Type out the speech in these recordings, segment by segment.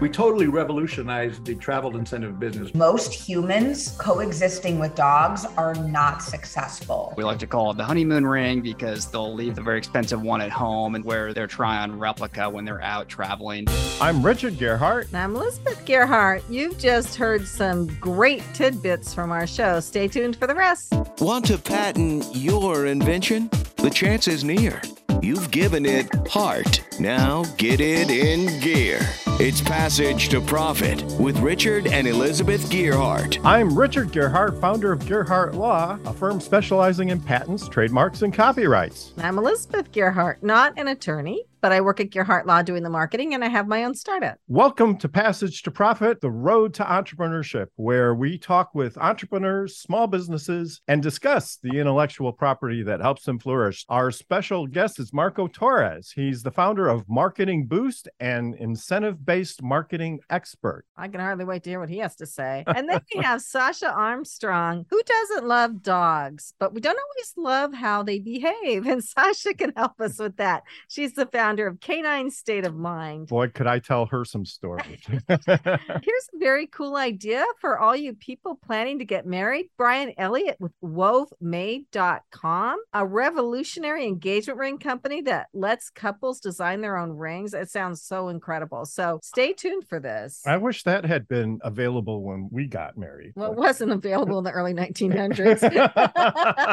We totally revolutionized the travel incentive business. Most humans coexisting with dogs are not successful. We like to call it the honeymoon ring because they'll leave the very expensive one at home and wear their try on replica when they're out traveling. I'm Richard Gearhart. And I'm Elizabeth Gearhart. You've just heard some great tidbits from our show. Stay tuned for the rest. Want to patent your invention? The chance is near. You've given it heart. Now get it in gear. It's Passage to Profit with Richard and Elizabeth Gearhart. I'm Richard Gearhart, founder of Gearhart Law, a firm specializing in patents, trademarks, and copyrights. I'm Elizabeth Gearhart, not an attorney, but I work at Gearhart Law doing the marketing and I have my own startup. Welcome to Passage to Profit, the road to entrepreneurship, where we talk with entrepreneurs, small businesses, and discuss the intellectual property that helps them flourish. Our special guest is Marco Torres. He's the founder of Marketing Boost and incentive based marketing expert. I can hardly wait to hear what he has to say. And then we have Sasha Armstrong, who doesn't love dogs, but we don't always love how they behave. And Sasha can help us with that. She's the founder founder of Canine State of Mind. Boy, could I tell her some stories. Here's a very cool idea for all you people planning to get married. Brian Elliott with wovemade.com, a revolutionary engagement ring company that lets couples design their own rings. It sounds so incredible. So stay tuned for this. I wish that had been available when we got married. Well, it wasn't available in the early 1900s.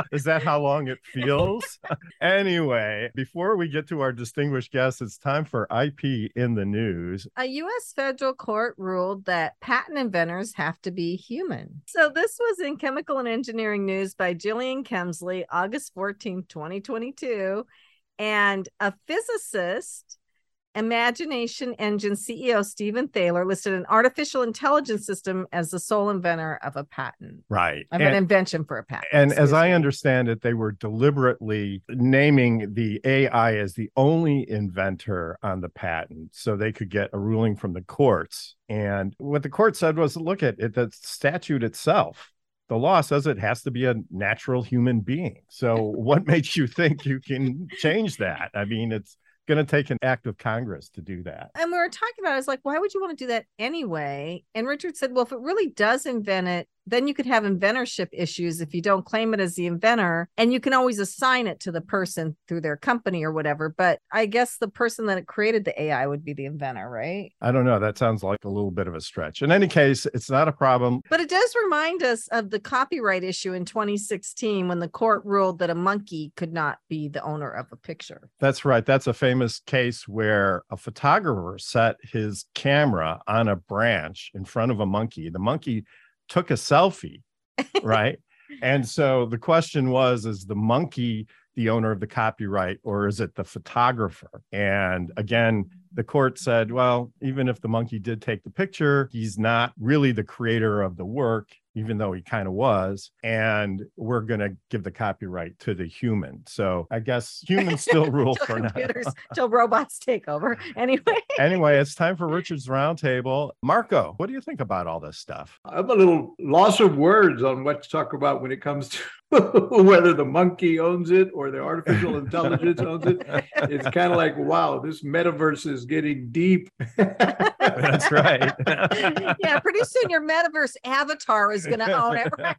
Is that how long it feels? anyway, before we get to our distinguished guest, it's time for IP in the news. A U.S. federal court ruled that patent inventors have to be human. So this was in Chemical and Engineering News by Jyllian Kemsley, August 14, 2022. And a physicist Imagination Engine CEO Stephen Thaler listed an artificial intelligence system as the sole inventor of a patent. Right. Of and, an invention for a patent. And as I understand it, they were deliberately naming the AI as the only inventor on the patent so they could get a ruling from the courts. And what the court said was look at it, the statute itself the law says it has to be a natural human being. So what makes you think you can change that? I mean, it's going to take an act of Congress to do that. And we were talking about, it, I was like, why would you want to do that anyway? And Richard said, well, if it really does invent it, then you could have inventorship issues if you don't claim it as the inventor and you can always assign it to the person through their company or whatever but i guess the person that created the ai would be the inventor right? I don't know that sounds like a little bit of a stretch. In any case it's not a problem. But it does remind us of the copyright issue in 2016 when the court ruled that a monkey could not be the owner of a picture. That's right. That's a famous case where a photographer set his camera on a branch in front of a monkey. The monkey took a selfie, right? and so the question was is the monkey the owner of the copyright or is it the photographer? And again, the court said, well, even if the monkey did take the picture, he's not really the creator of the work even though he kind of was. And we're going to give the copyright to the human. So I guess humans still rule for now. Till robots take over. Anyway. anyway, it's time for Richard's Roundtable. Marco, what do you think about all this stuff? I'm a little loss of words on what to talk about when it comes to whether the monkey owns it or the artificial intelligence owns it. It's kind of like, wow, this metaverse is getting deep. That's right. yeah, pretty soon your metaverse avatar is going to own it. Right?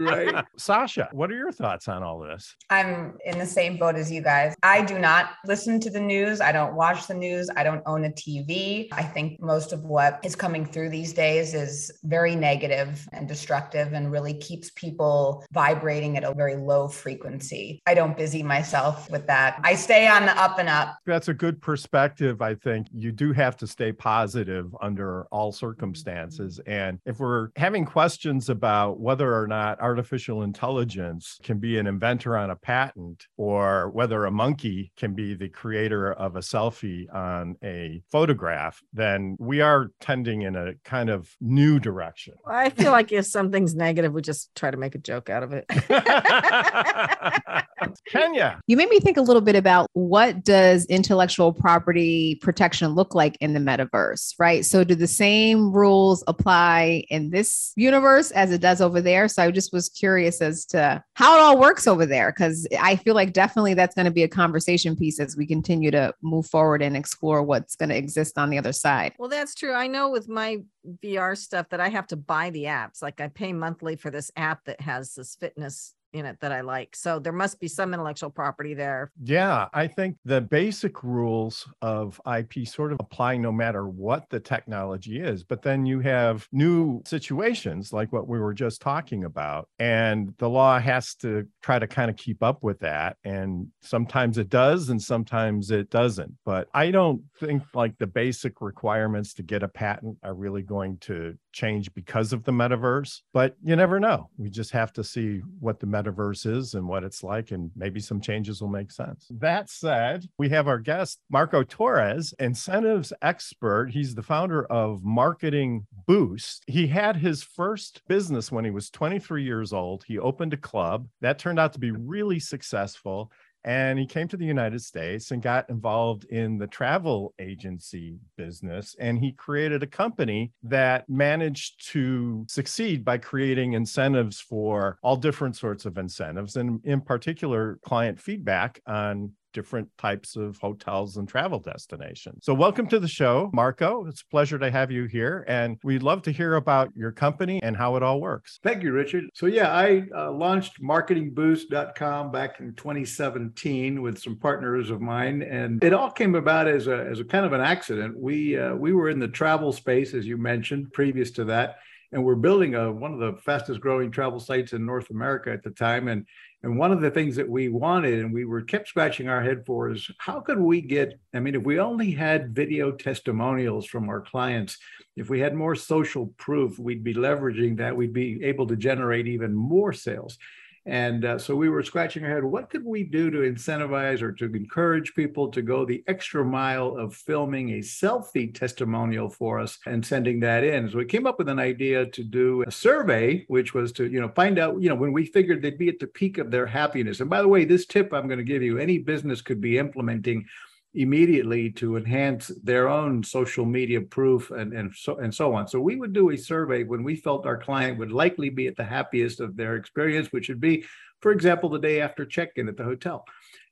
right. Sasha, what are your thoughts on all this? I'm in the same boat as you guys. I do not listen to the news. I don't watch the news. I don't own a TV. I think most of what is coming through these days is very negative and destructive and really keeps people vibrating at a very low frequency. I don't busy myself with that. I stay on the up and up. That's a good perspective. I think you do have to stay positive under all mm-hmm. circumstances. And if we're having questions about whether or not artificial intelligence can be an inventor on a patent or whether a monkey can be the creator of a selfie on a photograph, then we are tending in a kind of new direction. I feel like if something's negative, we just try to make a joke out of it. Kenya. You made me think a little bit about what does intellectual property protection look like in the metaverse, right? So do the same rules apply in this universe as it does over there? So I just was curious as to how it all works over there because I feel like definitely that's going to be a conversation piece as we continue to move forward and explore what's going to exist on the other side. Well, that's true. I know with my VR stuff that I have to buy the apps. Like I pay monthly for this app that has this fitness in it that I like. So there must be some intellectual property there. Yeah, I think the basic rules of IP sort of apply no matter what the technology is. But then you have new situations like what we were just talking about. And the law has to try to kind of keep up with that. And sometimes it does, and sometimes it doesn't. But I don't think like the basic requirements to get a patent are really going to change because of the metaverse. But you never know. We just have to see what the metaverse metaverse is and what it's like, and maybe some changes will make sense. That said, we have our guest, Marco Torres, incentives expert. He's the founder of Marketing Boost. He had his first business when he was 23 years old. He opened a club that turned out to be really successful and he came to the United States and got involved in the travel agency business. And he created a company that managed to succeed by creating incentives for all different sorts of incentives, and in particular, client feedback on different types of hotels and travel destinations. So, welcome to the show, Marco. It's a pleasure to have you here. And we'd love to hear about your company and how it all works. Thank you, Richard. So, yeah, I uh, launched marketingboost.com back in 2017 with some partners of mine. And it all came about as a, as a kind of an accident. We, uh, we were in the travel space, as you mentioned, previous to that and we're building a, one of the fastest growing travel sites in North America at the time. And and one of the things that we wanted and we were kept scratching our head for is how could we get, I mean, if we only had video testimonials from our clients, if we had more social proof, we'd be leveraging that, we'd be able to generate even more sales. And uh, so we were scratching our head what could we do to incentivize or to encourage people to go the extra mile of filming a selfie testimonial for us and sending that in? So we came up with an idea to do a survey, which was to, you know, find out, you know, when we figured they'd be at the peak of their happiness. And by the way, this tip I'm going to give you any business could be implementing immediately to enhance their own social media proof and, and so and so on. So we would do a survey when we felt our client would likely be at the happiest of their experience, which would be, for example, the day after check-in at the hotel.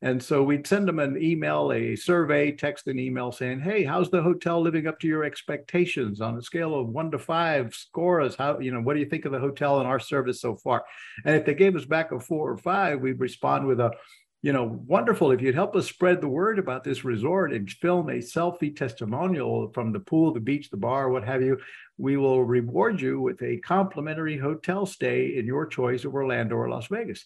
And so we'd send them an email, a survey, text and email saying, Hey, how's the hotel living up to your expectations on a scale of one to five? scores? How, you know, what do you think of the hotel and our service so far? And if they gave us back a four or five, we'd respond with a you know, wonderful if you'd help us spread the word about this resort and film a selfie testimonial from the pool, the beach, the bar, what have you. We will reward you with a complimentary hotel stay in your choice of Orlando or Las Vegas.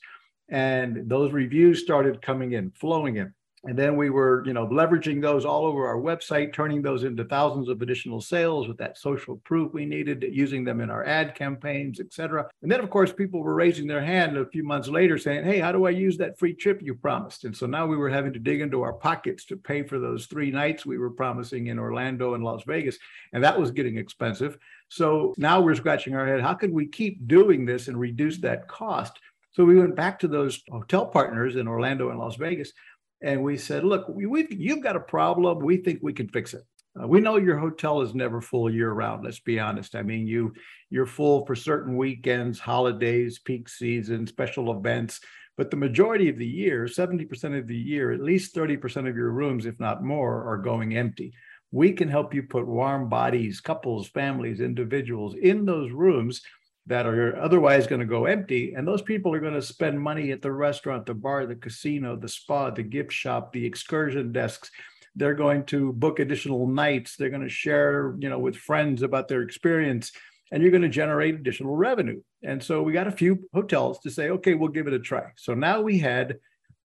And those reviews started coming in, flowing in and then we were you know leveraging those all over our website turning those into thousands of additional sales with that social proof we needed using them in our ad campaigns et cetera. And then of course people were raising their hand a few months later saying hey how do i use that free trip you promised? And so now we were having to dig into our pockets to pay for those three nights we were promising in orlando and las vegas and that was getting expensive. So now we're scratching our head how can we keep doing this and reduce that cost? So we went back to those hotel partners in Orlando and Las Vegas and we said, look, we, have you've got a problem. We think we can fix it. Uh, we know your hotel is never full year round. Let's be honest. I mean, you you're full for certain weekends, holidays, peak season, special events, but the majority of the year, 70% of the year, at least 30% of your rooms, if not more, are going empty. We can help you put warm bodies, couples, families, individuals in those rooms that are otherwise going to go empty. And those people are going to spend money at the restaurant, the bar, the casino, the spa, the gift shop, the excursion desks. They're going to book additional nights. They're going to share, you know, with friends about their experience, and you're going to generate additional revenue. And so we got a few hotels to say, okay, we'll give it a try. So now we had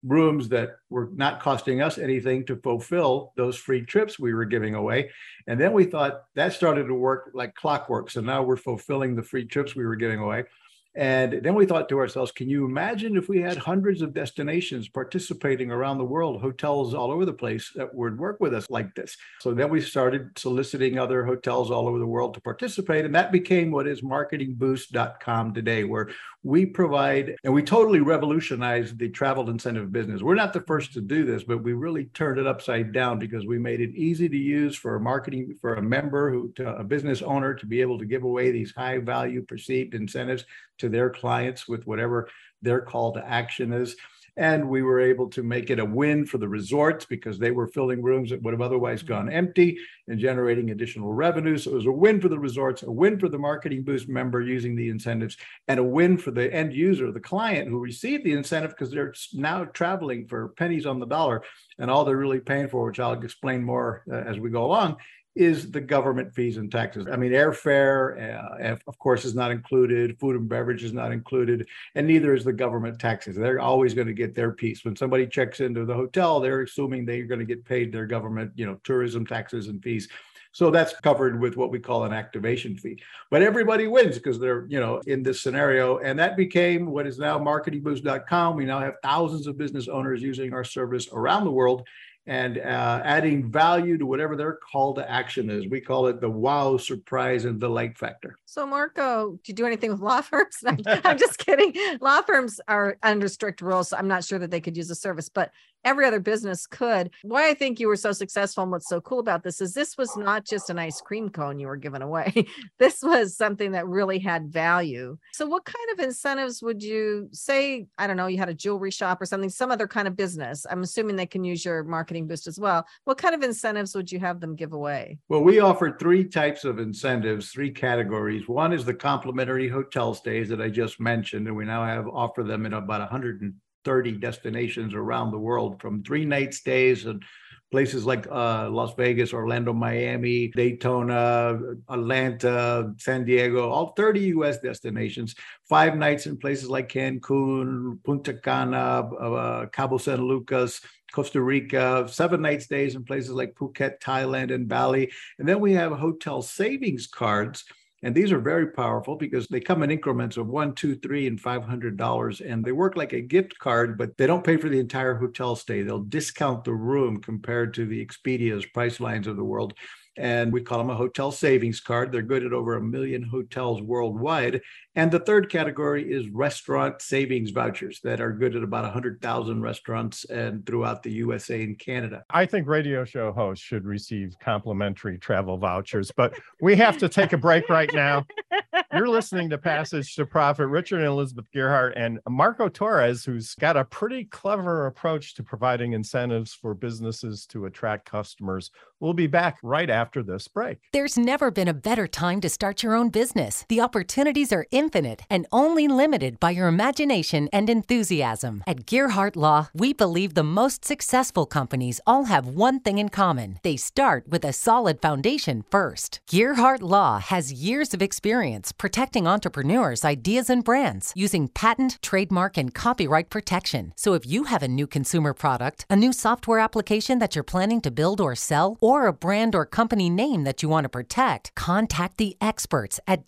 rooms that were not costing us anything to fulfill those free trips we were giving away. And then we thought that started to work like clockwork. So now we're fulfilling the free trips we were giving away. And then we thought to ourselves, can you imagine if we had hundreds of destinations participating around the world, hotels all over the place that would work with us like this? So then we started soliciting other hotels all over the world to participate. And that became what is marketingboost.com today, where we provide and we totally revolutionized the travel incentive business. We're not the first to do this, but we really turned it upside down because we made it easy to use for a marketing for a member who to a business owner to be able to give away these high value perceived incentives to their clients with whatever their call to action is. And we were able to make it a win for the resorts because they were filling rooms that would have otherwise gone empty and generating additional revenue. So it was a win for the resorts, a win for the Marketing Boost member using the incentives, and a win for the end user, the client who received the incentive because they're now traveling for pennies on the dollar. And all they're really paying for, which I'll explain more uh, as we go along, is the government fees and taxes. I mean, airfare, uh, of course, is not included. Food and beverage is not included, and neither is the government taxes. They're always going to get their piece. When somebody checks into the hotel, they're assuming they're going to get paid their government, you know, tourism taxes and fees. So that's covered with what we call an activation fee. But everybody wins because they're, you know, in this scenario. And that became what is now marketingboost.com. We now have thousands of business owners using our service around the world and uh, adding value to whatever their call to action is. We call it the wow, surprise, and delight factor. So, Marco, do you do anything with law firms? I'm just kidding. Law firms are under strict rules. So I'm not sure that they could use the service, but every other business could. Why I think you were so successful and what's so cool about this is this was not just an ice cream cone you were giving away. this was something that really had value. So, what kind of incentives would you say? I don't know, you had a jewelry shop or something, some other kind of business. I'm assuming they can use your marketing boost as well. What kind of incentives would you have them give away? Well, we offer three types of incentives, three categories. One is the complimentary hotel stays that I just mentioned, and we now have offer them in about 100 30 destinations around the world from three night stays and places like uh, Las Vegas, Orlando, Miami, Daytona, Atlanta, San Diego, all 30 US destinations, five nights in places like Cancun, Punta Cana, uh, Cabo San Lucas, Costa Rica, seven night stays in places like Phuket, Thailand, and Bali. And then we have hotel savings cards and these are very powerful because they come in increments of one, two, three, and five hundred dollars. And they work like a gift card, but they don't pay for the entire hotel stay. They'll discount the room compared to the Expedia's Pricelines of the world and we call them a hotel savings card. They're good at over a million hotels worldwide. And the third category is restaurant savings vouchers that are good at about 100,000 restaurants and throughout the USA and Canada. I think radio show hosts should receive complimentary travel vouchers, but we have to take a break right now. You're listening to Passage to Profit. Richard and Elizabeth Gearhart and Marco Torres, who's got a pretty clever approach to providing incentives for businesses to attract customers. We'll be back right after this break. There's never been a better time to start your own business. The opportunities are infinite and only limited by your imagination and enthusiasm. At Gearhart Law, we believe the most successful companies all have one thing in common they start with a solid foundation first. Gearhart Law has years of experience protecting entrepreneurs' ideas and brands using patent, trademark, and copyright protection. So if you have a new consumer product, a new software application that you're planning to build or sell, or a brand or company name that you want to protect, contact the experts at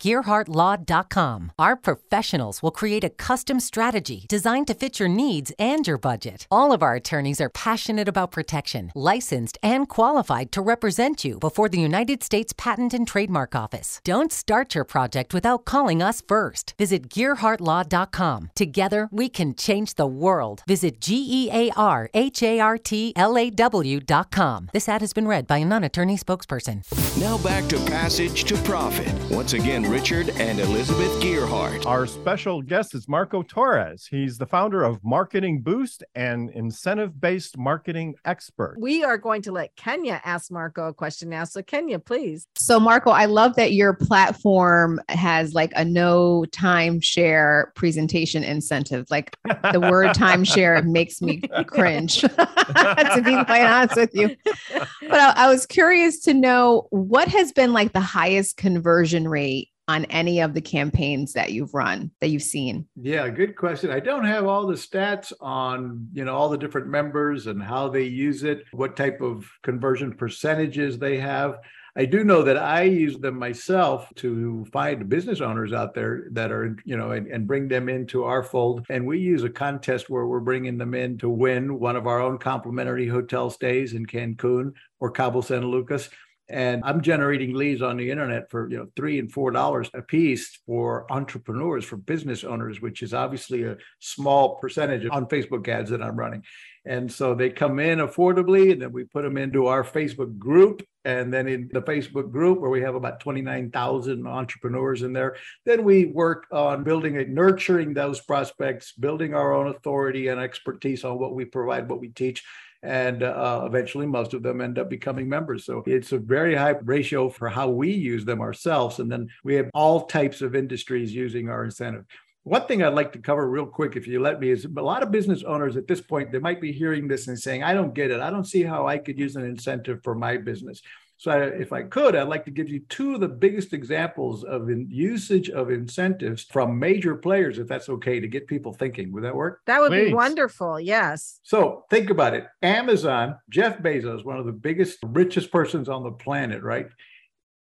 www.gearhartlaw.com. Our professionals will create a custom strategy designed to fit your needs and your budget. All of our attorneys are passionate about protection, licensed, and qualified to represent you before the United States Patent and Trademark Office. Don't start your project without calling us first. Visit GearhartLaw.com. Together, we can change the world. Visit G E A R H A R T L A W.com. This ad has been read by a non attorney spokesperson. Now back to Passage to Profit. Once again, Richard and Elizabeth Gearhart. Our special guest is Marco Torres. He's the founder of Marketing Boost and incentive based marketing expert. We are going to let Kenya ask Marco a question now. So, Kenya, please. So, Marco, I love that your platform has like a no timeshare presentation incentive. Like the word timeshare makes me cringe, to be quite honest with you. But I, I was curious to know what has been like the highest conversion rate on any of the campaigns that you've run that you've seen? Yeah, good question. I don't have all the stats on, you know, all the different members and how they use it, what type of conversion percentages they have. I do know that I use them myself to find business owners out there that are, you know, and, and, bring them into our fold. And we use a contest where we're bringing them in to win one of our own complimentary hotel stays in Cancun or Cabo San Lucas and i'm generating leads on the internet for you know three and four dollars a piece for entrepreneurs for business owners which is obviously a small percentage on facebook ads that i'm running. And so they come in affordably and then we put them into our facebook group. And then in the facebook group where we have about 29000 entrepreneurs in there then we work on building and nurturing those prospects building our own authority and expertise on what we provide what we teach and uh, eventually most of them end up becoming members. So it's a very high ratio for how we use them ourselves. And then we have all types of industries using our incentive. One thing I'd like to cover real quick, if you let me, is a lot of business owners at this point, they might be hearing this and saying, I don't get it. I don't see how I could use an incentive for my business. So, I, if I could, I'd like to give you two of the biggest examples of usage of incentives from major players, if that's okay, to get people thinking. Would that work? That would Please. be wonderful. Yes. So, think about it Amazon, Jeff Bezos, one of the biggest, richest persons on the planet, right?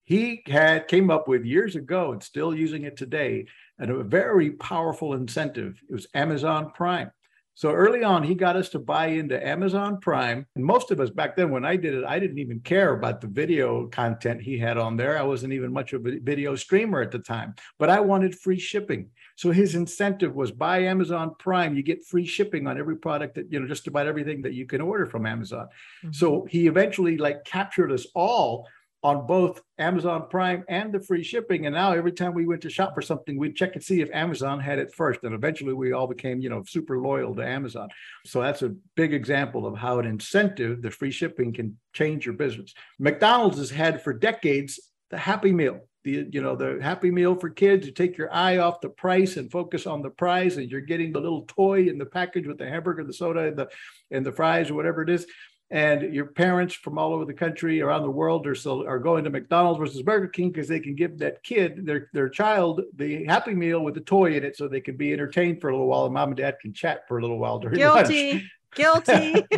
He had came up with years ago and still using it today, and a very powerful incentive. It was Amazon Prime. So early on, he got us to buy into Amazon Prime. And most of us back then, when I did it, I didn't even care about the video content he had on there. I wasn't even much of a video streamer at the time, but I wanted free shipping. So his incentive was buy Amazon Prime, you get free shipping on every product that, you know, just about everything that you can order from Amazon. Mm-hmm. So he eventually like captured us all on both Amazon Prime and the free shipping. And now every time we went to shop for something, we'd check and see if Amazon had it first. And eventually we all became, you know, super loyal to Amazon. So that's a big example of how an incentive, the free shipping can change your business. McDonald's has had for decades the Happy Meal. The, you know the happy meal for kids you take your eye off the price and focus on the prize and you're getting the little toy in the package with the hamburger the soda and the and the fries or whatever it is and your parents from all over the country around the world are still are going to McDonald's versus Burger King because they can give that kid their their child the Happy Meal with the toy in it so they can be entertained for a little while and mom and dad can chat for a little while during guilty lunch. guilty.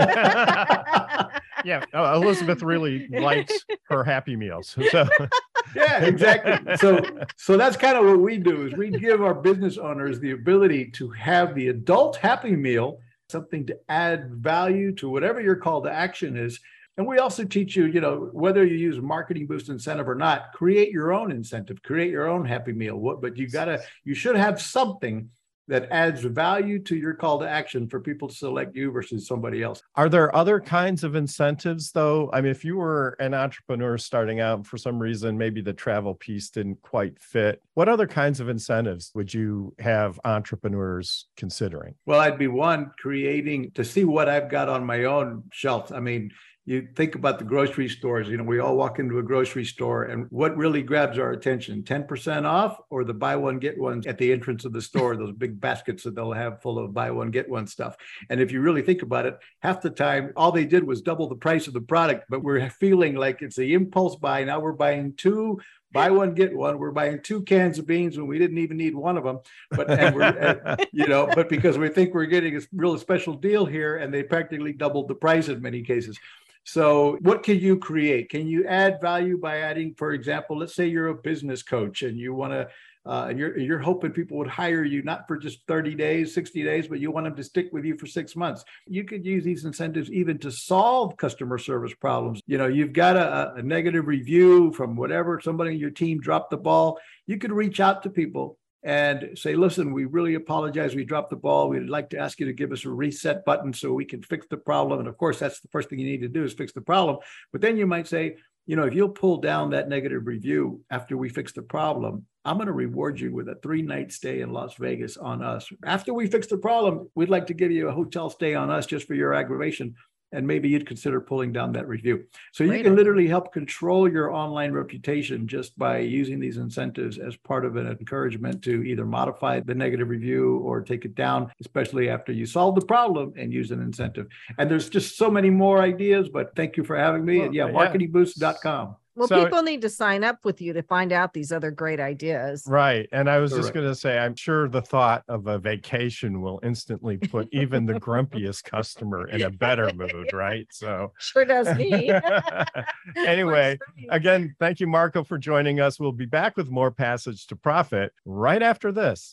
Yeah uh, Elizabeth really likes her Happy Meals so. Yeah exactly. So so that's kind of what we do is we give our business owners the ability to have the adult Happy Meal something to add value to whatever your call to action is. And we also teach you, you know, whether you use marketing boost incentive or not, create your own incentive, create your own happy meal. What, but you gotta, you should have something that adds value to your call to action for people to select you versus somebody else. Are there other kinds of incentives though? I mean, if you were an entrepreneur starting out for some reason, maybe the travel piece didn't quite fit, what other kinds of incentives would you have entrepreneurs considering? Well, I'd be one creating to see what I've got on my own shelf. I mean, you think about the grocery stores you know we all walk into a grocery store and what really grabs our attention 10% off or the buy one get one at the entrance of the store those big baskets that they'll have full of buy one get one stuff. And if you really think about it half the time all they did was double the price of the product but we're feeling like it's the impulse buy. Now we're buying two buy one get one. We're buying two cans of beans when we didn't even need one of them but and we're and, you know but because we think we're getting a real special deal here and they practically doubled the price in many cases so, what can you create? Can you add value by adding, for example, let's say you're a business coach and you want to, uh, and you're you're hoping people would hire you not for just 30 days, 60 days, but you want them to stick with you for six months. You could use these incentives even to solve customer service problems. You know, you've got a, a negative review from whatever somebody in your team dropped the ball. You could reach out to people and say, listen, we really apologize. We dropped the ball. We'd like to ask you to give us a reset button so we can fix the problem. And of course, that's the first thing you need to do is fix the problem. But then you might say, you know, if you'll pull down that negative review after we fix the problem, I'm going to reward you with a three night stay in Las Vegas on us. After we fix the problem, we'd like to give you a hotel stay on us just for your aggravation and maybe you'd consider pulling down that review. So you can literally help control your online reputation just by using these incentives as part of an encouragement to either modify the negative review or take it down, especially after you solve the problem and use an incentive. And there's just so many more ideas, but thank you for having me. Well, and yeah, marketingboost.com. Well, So- people need to sign up with you to find out these other great ideas. Right. And I was just going to say, I'm sure the thought of a vacation will instantly put even the grumpiest customer in a better mood. Right. So, Sure does me. anyway, Works for me. again, thank you, Marco, for joining us. We'll be back with more Passage to Profit right after this.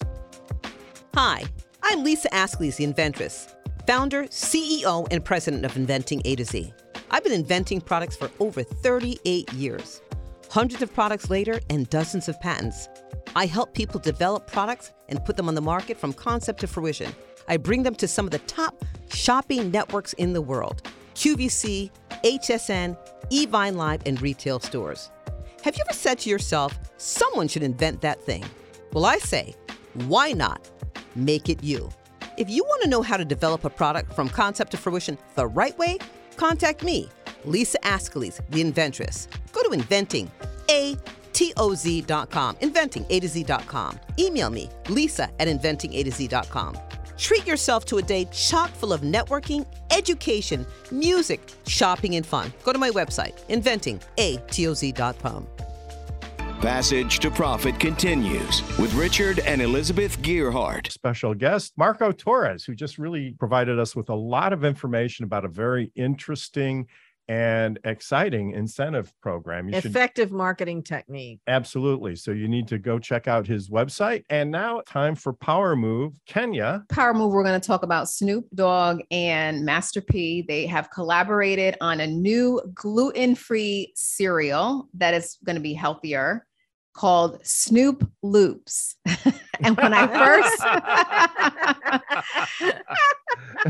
Hi, I'm Lisa Ascolese, the inventress, founder, CEO, and president of Inventing A to Z. I've been inventing products for over 38 years. Hundreds of products later and dozens of patents. I help people develop products and put them on the market from concept to fruition. I bring them to some of the top shopping networks in the world QVC, HSN, eVine Live, and retail stores. Have you ever said to yourself, someone should invent that thing? Well, I say, why not? Make it you. If you want to know how to develop a product from concept to fruition the right way, contact me, Lisa Ascolese, the inventress. Go to inventing, A-T-O-Z.com, inventing, A to Z.com. Email me, lisa at inventing, A to Z.com. Treat yourself to a day chock full of networking, education, music, shopping, and fun. Go to my website, inventing, A-T-O-Z.com. Passage to Profit continues with Richard and Elizabeth Gearhart. Special guest, Marco Torres, who just really provided us with a lot of information about a very interesting and exciting incentive program. You should Effective marketing technique. Absolutely. So you need to go check out his website. And now, time for Power Move Kenya. Power Move, we're going to talk about Snoop Dogg and Master P. They have collaborated on a new gluten free cereal that is going to be healthier called Snoop Loops. and when I first.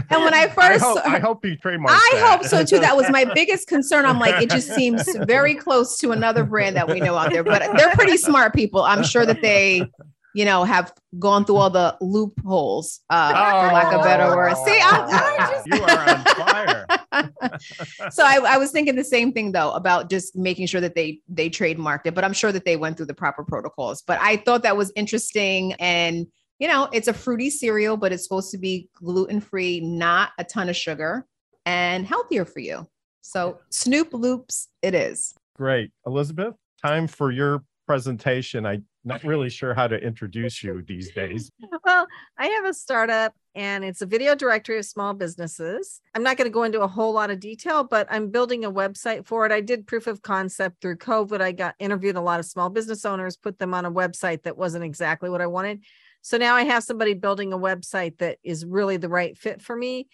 And when I first- I hope, I hope he trademarked. I that. hope so too. That was my biggest concern. I'm like, it just seems very close to another brand that we know out there, but they're pretty smart people. I'm sure that they, you know, have gone through all the loopholes, uh, for lack of better word. See, I'm, I'm just you are on fire. so I, I was thinking the same thing though about just making sure that they they trademarked it, but I'm sure that they went through the proper protocols. But I thought that was interesting, and you know, it's a fruity cereal, but it's supposed to be gluten free, not a ton of sugar, and healthier for you. So Snoop Loops, it is. Great. Elizabeth, time for your presentation. I'm not really sure how to introduce you these days. Well, I have a startup and it's a video directory of small businesses. I'm not going to go into a whole lot of detail, but I'm building a website for it. I did proof of concept through COVID. I got interviewed a lot of small business owners, put them on a website that wasn't exactly what I wanted. So now I have somebody building a website that is really the right fit for me.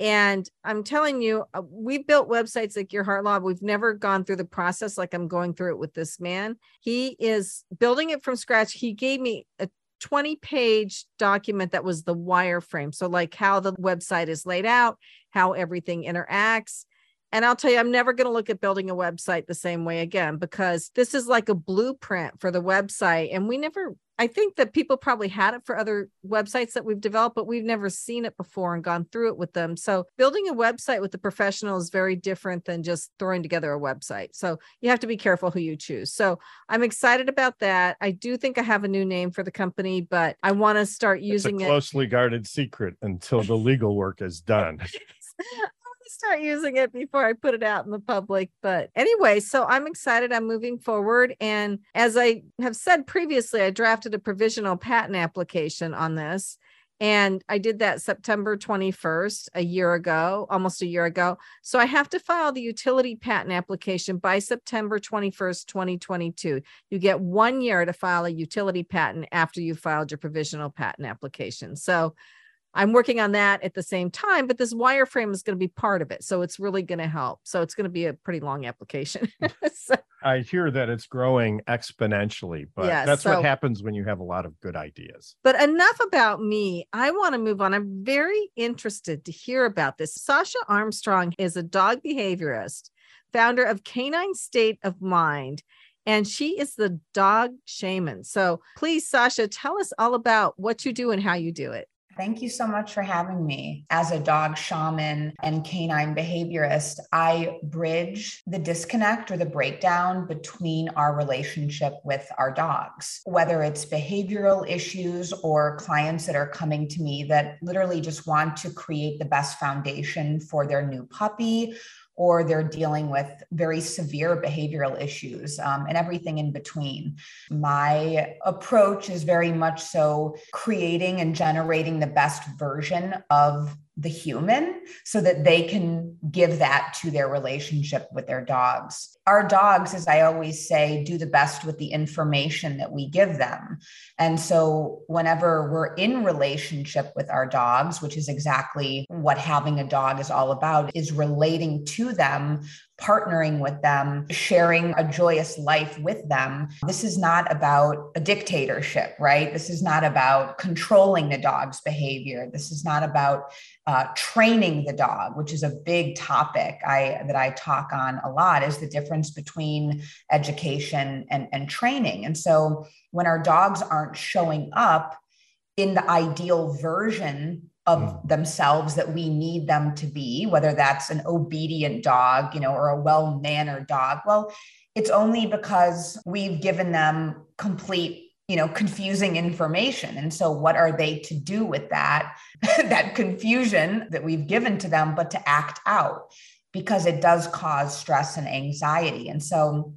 And I'm telling you, uh, we built websites like Gearhart Law. We've never gone through the process like I'm going through it with this man. He is building it from scratch. He gave me a 20 page document that was the wireframe. So, like how the website is laid out, how everything interacts. And I'll tell you, I'm never going to look at building a website the same way again because this is like a blueprint for the website. And we never, I think that people probably had it for other websites that we've developed, but we've never seen it before and gone through it with them. So building a website with the professional is very different than just throwing together a website. So you have to be careful who you choose. So I'm excited about that. I do think I have a new name for the company, but I want to start It's using a it. closely guarded secret until the legal work is done. Start using it before I put it out in the public. But anyway, so I'm excited. I'm moving forward. And as I have said previously, I drafted a provisional patent application on this. And I did that September 21st, a year ago, almost a year ago. So I have to file the utility patent application by September 21st, 2022. You get one year to file a utility patent after you filed your provisional patent application. So I'm working on that at the same time, but this wireframe is going to be part of it. So it's really going to help. So it's going to be a pretty long application. Hmm. so, I hear that it's growing exponentially, but Yeah, that's so- what happens when you have a lot of good ideas. but enough about me. I want to move on. I'm very interested to hear about this. Sasha Armstrong is a dog behaviorist, founder of Canine State of Mind. And she is the dog shaman. So please, Sasha, tell us all about what you do and how you do it. Thank you so much for having me. As a dog shaman and canine behaviorist, I bridge the disconnect or the breakdown between our relationship with our dogs, whether it's behavioral issues or clients that are coming to me that literally just want to create the best foundation for their new puppy or they're dealing with very severe behavioral issues um, and everything in between. My approach is very much so creating and generating the best version of the human so that they can give that to their relationship with their dogs. Our dogs, as I always say, do the best with the information that we give them. And so, whenever we're in relationship with our dogs, which is exactly what having a dog is all about, is relating to them partnering with them, sharing a joyous life with them. This is not about a dictatorship, right? This is not about controlling the dog's behavior. This is not about uh, training the dog, which is a big topic I that I talk on a lot. Is the difference between education and, and training? And so when our dogs aren't showing up in the ideal version of mm. themselves that we need them to be whether that's an obedient dog you know or a well-mannered dog. Well it's only because we've given them complete you know confusing information. And so what are they to do with that that confusion that we've given to them but to act out? Because it does cause stress and anxiety. And so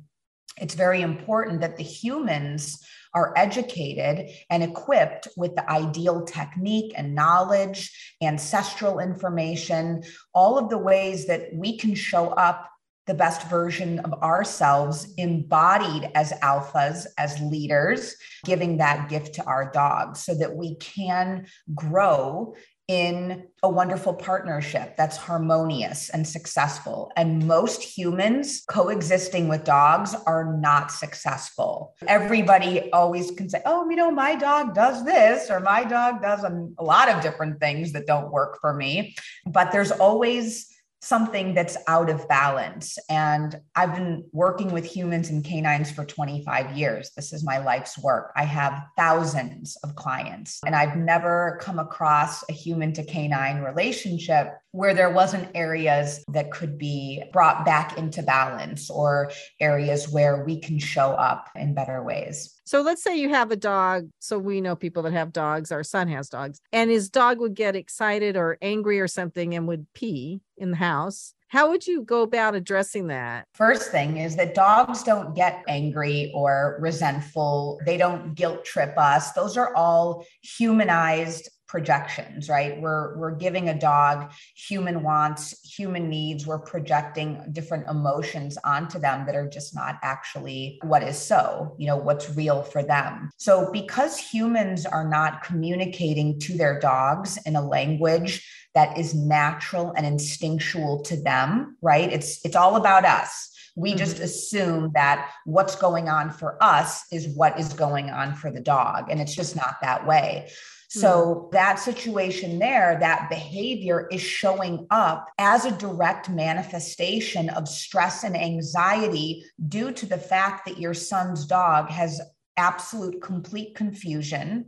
it's very important that the humans are educated and equipped with the ideal technique and knowledge, ancestral information, all of the ways that we can show up the best version of ourselves embodied as alphas, as leaders, giving that gift to our dogs so that we can grow in a wonderful partnership that's harmonious and successful. And most humans coexisting with dogs are not successful. Everybody always can say, oh, you know, my dog does this, or my dog does a, lot of different things that don't work for me. But there's always something that's out of balance. And I've been working with humans and canines for 25 years. This is my life's work. I have thousands of clients, and I've never come across a human to canine relationship where there wasn't areas that could be brought back into balance or areas where we can show up in better ways. So let's say you have a dog. So we know people that have dogs. Our son has dogs, and his dog would get excited or angry or something and would pee in the house. How would you go about addressing that? First thing is that dogs don't get angry or resentful. They don't guilt trip us. Those are all humanized projections right? We're we're giving a dog human wants human needs. We're projecting different emotions onto them that are just not actually what is so you know what's real for them. So because humans are not communicating to their dogs in a language that is natural and instinctual to them right? It's it's all about us. We mm-hmm. just assume that what's going on for us is what is going on for the dog and it's just not that way so mm. that situation there, that behavior is showing up as a direct manifestation of stress and anxiety due to the fact that your son's dog has absolute complete confusion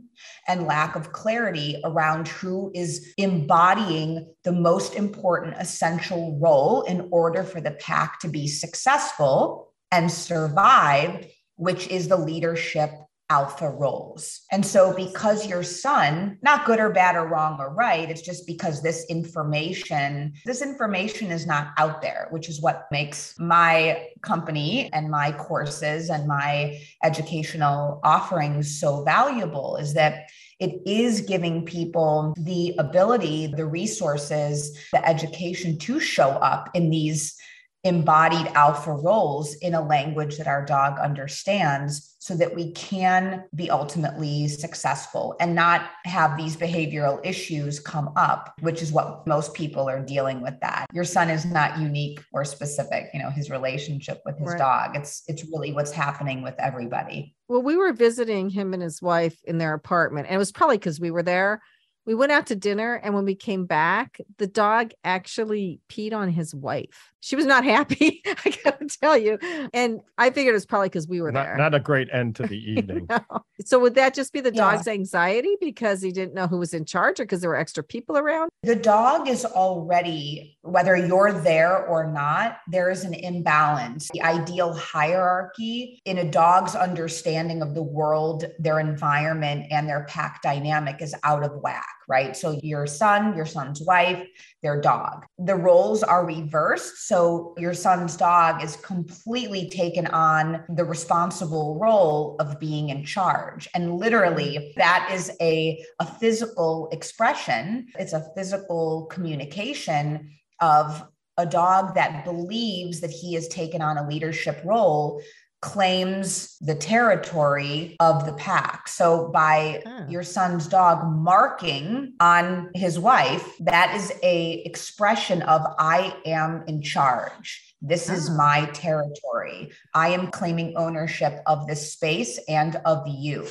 and lack of clarity around who is embodying the most important essential role in order for the pack to be successful and survive, which is the leadership alpha roles. And so, because your son, not good or bad or wrong or right, it's just because this information, this information is not out there, which is what makes my company and my courses and my educational offerings so valuable is that it is giving people the ability, the resources, the education to show up in these embodied alpha roles in a language that our dog understands so that we can be ultimately successful and not have these behavioral issues come up which is what most people are dealing with that. Your son is not unique or specific you know his relationship with his right. dog. It's it's really what's happening with everybody. Well we were visiting him and his wife in their apartment and it was probably because we were there we went out to dinner and when we came back the dog actually peed on his wife. She was not happy i gotta tell you. And i figured it was probably because we were not, there. not a great end to the evening. No. so would that just be the yeah. dog's anxiety because he didn't know who was in charge or because there were extra people around? The dog is already whether you're there or not there is an imbalance. The ideal hierarchy in a dog's understanding of the world their environment and their pack dynamic is out of whack right? So your son, your son's wife, their dog. The roles are reversed. So your son's dog is completely taken on the responsible role of being in charge. And literally, that is a, a physical expression, it's a physical communication of a dog that believes that he has taken on a leadership role claims the territory of the pack. So by oh. your son's dog marking on his wife, that is a expression of I am in charge. This oh. is ah. my territory. I am claiming ownership of this space and of you.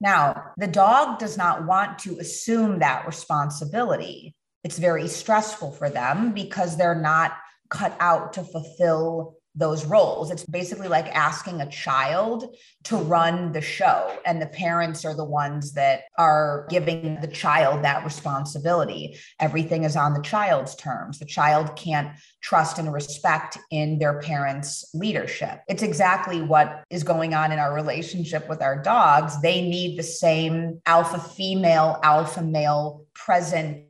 Now, the dog does not want to assume that responsibility. It's very stressful for them because they're not cut out to fulfill those roles. It's basically like asking a child to run the show, and the parents are the ones that are giving the child that responsibility. Everything is on the child's terms. The child can't trust and respect in their parents' leadership. It's exactly what is going on in our relationship with our dogs. They need the same alpha female, alpha male present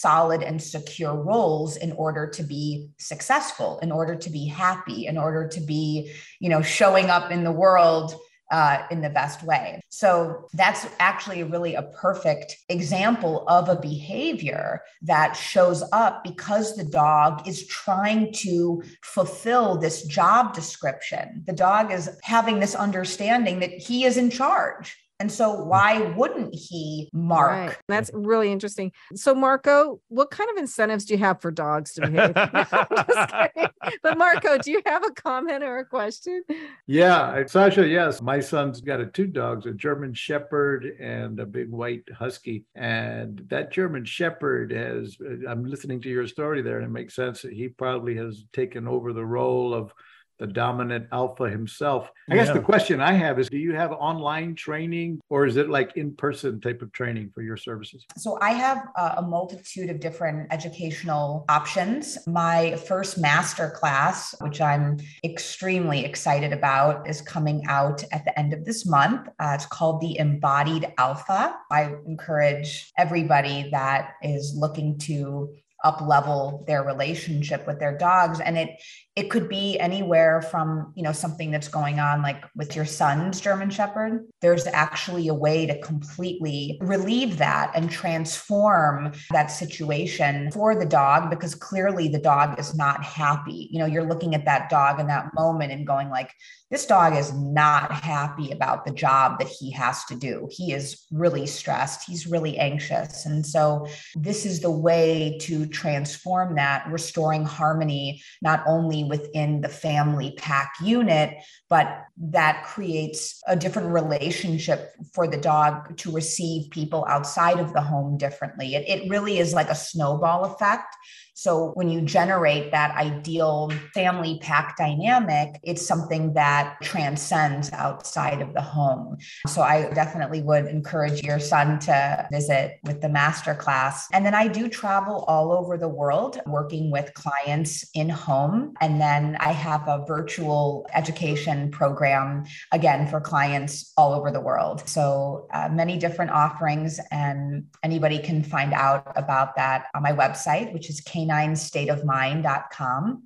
solid and secure roles in order to be successful in order to be happy in order to be you know showing up in the world uh, in the best way. So that's actually really a perfect example of a behavior that shows up because the dog is trying to fulfill this job description. The dog is having this understanding that he is in charge and so why wouldn't he mark? Right. That's really interesting. So Marco, what kind of incentives do you have for dogs to behave? but Marco, do you have a comment or a question? Yeah, Sasha, yes. My son's got a two dogs, a German Shepherd and a big white husky. And that German Shepherd has uh, I'm listening to your story there and it makes sense that he probably has taken over the role of the dominant alpha himself. I yeah. guess the question I have is do you have online training or is it like in person type of training for your services? So I have a multitude of different educational options. My first master class, which I'm extremely excited about, is coming out at the end of this month. Uh, it's called the Embodied Alpha. I encourage everybody that is looking to up level their relationship with their dogs and it it could be anywhere from you know something that's going on like with your son's german shepherd there's actually a way to completely relieve that and transform that situation for the dog because clearly the dog is not happy you know you're looking at that dog in that moment and going like this dog is not happy about the job that he has to do. He is really stressed. He's really anxious. And so, this is the way to transform that, restoring harmony, not only within the family pack unit, but that creates a different relationship for the dog to receive people outside of the home differently. It, it really is like a snowball effect so when you generate that ideal family pack dynamic, it's something that transcends outside of the home. So I definitely would encourage your son to visit with the master class. And then I do travel all over the world working with clients in home. And then I have a virtual education program again for clients all over the world. So uh, many different offerings, and anybody can find out about that on my website, which is K caninestateofmind.com.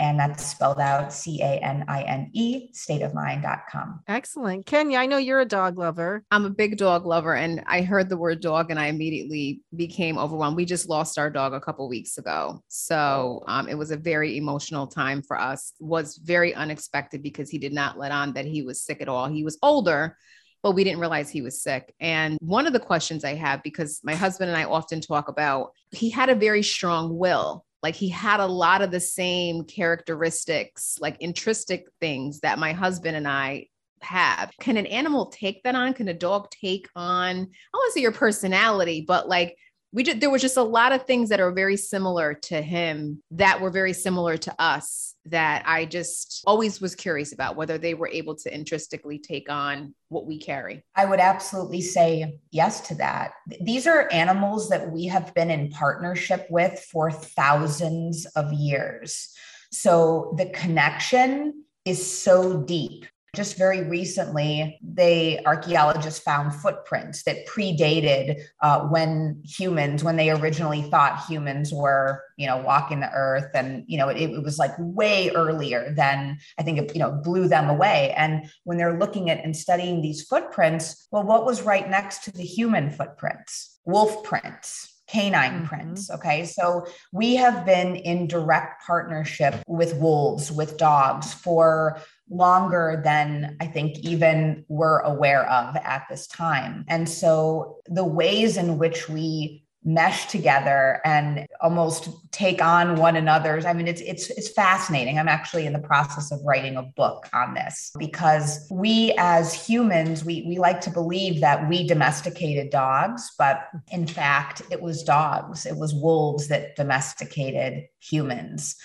And that's spelled out C A N I N E, state of stateofmind.com. Excellent. Kenya, I know you're a dog lover. I'm a big dog lover. And I heard the word dog and I immediately became overwhelmed. We just lost our dog a couple weeks ago. So um, it was a very emotional time for us, was very unexpected because he did not let on that he was sick at all. He was older, but we didn't realize he was sick. And one of the questions I have, because my husband and I often talk about, he had a very strong will. Like he had a lot of the same characteristics, like intrinsic things that my husband and I have. Can an animal take that on? Can a dog take on, I want to say your personality, but like we did, there was just a lot of things that are very similar to him that were very similar to us that I just always was curious about whether they were able to intrinsically take on what we carry. I would absolutely say yes to that. These are animals that we have been in partnership with for thousands of years. So the connection is so deep just very recently, they archaeologists found footprints that predated uh, when humans, when they originally thought humans were, you know, walking the earth, and you know, it, it was like way earlier than I think it, you know, blew them away. And when they're looking at and studying these footprints, well, what was right next to the human footprints? Wolf prints canine mm-hmm. prints. Okay. So we have been in direct partnership with wolves, with dogs for longer than I think even we're aware of at this time. And so the ways in which we mesh together and almost take on one another's i mean it's it's it's fascinating. I'm actually in the process of writing a book on this because we as humans we we like to believe that we domesticated dogs but in fact it was dogs. It was wolves that domesticated humans.